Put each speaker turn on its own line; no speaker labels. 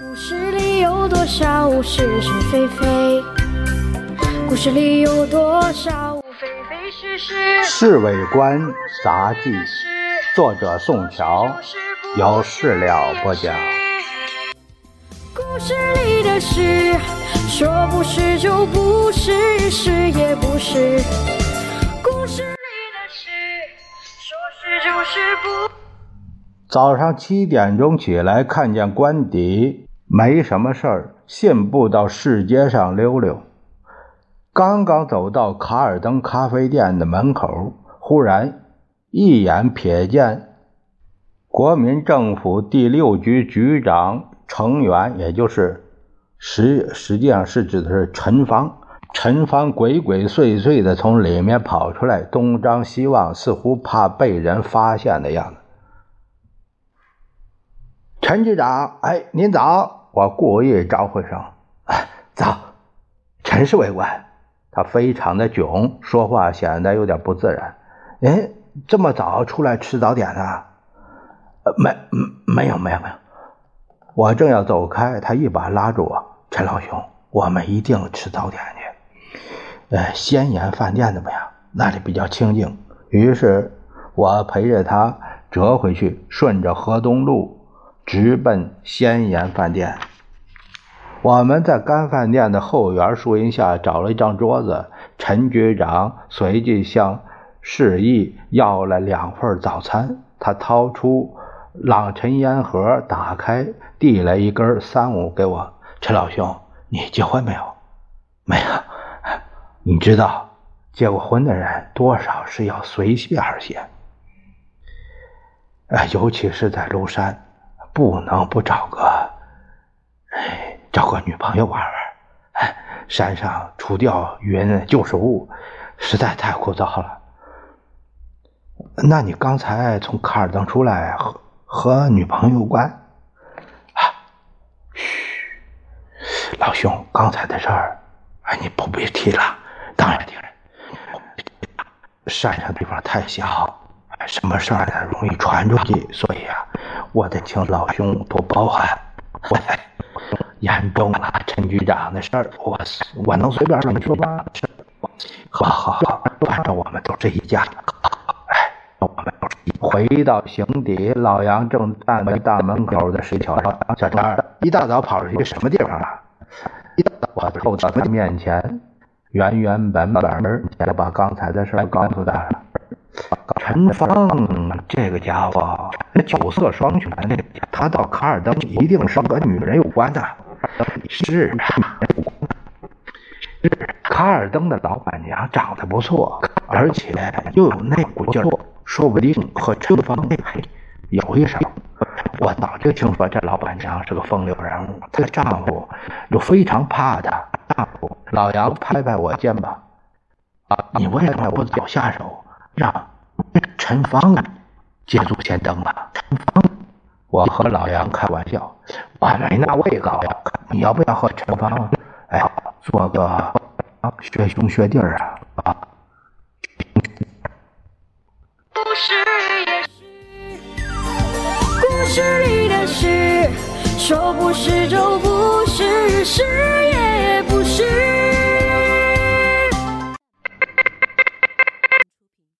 故事里有多少是是非非？故事里有多少非非是是？
《侍卫官杂记》，作者宋乔，有事了不讲。
故事里的事，说不是就不是，是也不是。故事里的事，说是就是不。
早上七点钟起来，看见官邸没什么事儿，信步到市街上溜溜。刚刚走到卡尔登咖啡店的门口，忽然一眼瞥见国民政府第六局局长程元，也就是实实际上是指的是陈芳。陈芳鬼鬼祟祟的从里面跑出来，东张西望，似乎怕被人发现的样子。陈局长，哎，您早！我故意招呼声，哎早。陈侍卫官。他非常的囧，说话显得有点不自然。哎，这么早出来吃早点呢？呃，没，没有，没有，没有。我正要走开，他一把拉住我：“陈老兄，我们一定吃早点去。呃，仙岩饭店怎么样？那里比较清静。”于是，我陪着他折回去，顺着河东路直奔仙岩饭店。我们在干饭店的后园树荫下找了一张桌子，陈局长随即向示意要了两份早餐。他掏出朗晨烟盒，打开，递来一根三五给我。陈老兄，你结婚没有？没有。你知道，结过婚的人多少是要随便些，哎，尤其是在庐山，不能不找个，哎。找个女朋友玩玩，哎，山上除掉云就是雾，实在太枯燥了。那你刚才从卡尔登出来，和和女朋友有关？啊，嘘，老兄，刚才的事儿，哎，你不必提了。当然提了。山上地方太小，什么事儿呢容易传出去，所以啊，我得请老兄多包涵。我。严重了，陈局长的事儿，我我能随便跟你说吗？好好好，反正我们都是一家。哎，我们回到行邸，老杨正站在大门口的石桥上。小张，一大早跑出去什么地方了？一大早我凑到他面前，原原本本的把刚才的事告诉他了。陈芳这个家伙，酒色双全，他到卡尔登一定是和女人有关的。是啊，卡尔登的老板娘长得不错，而且又有那股劲儿，说不定和陈芳有一手。我早就听说这老板娘是个风流人物，她的丈夫又非常怕她。丈夫老杨拍拍我肩膀：“啊，你为什么不早下手，让陈芳捷足先登啊？”陈芳。我和老杨开玩笑，我没那位高呀。你要不要和陈芳，哎，做个学兄学弟啊？啊。
故事也是，故事里的事，说不是就不是，是。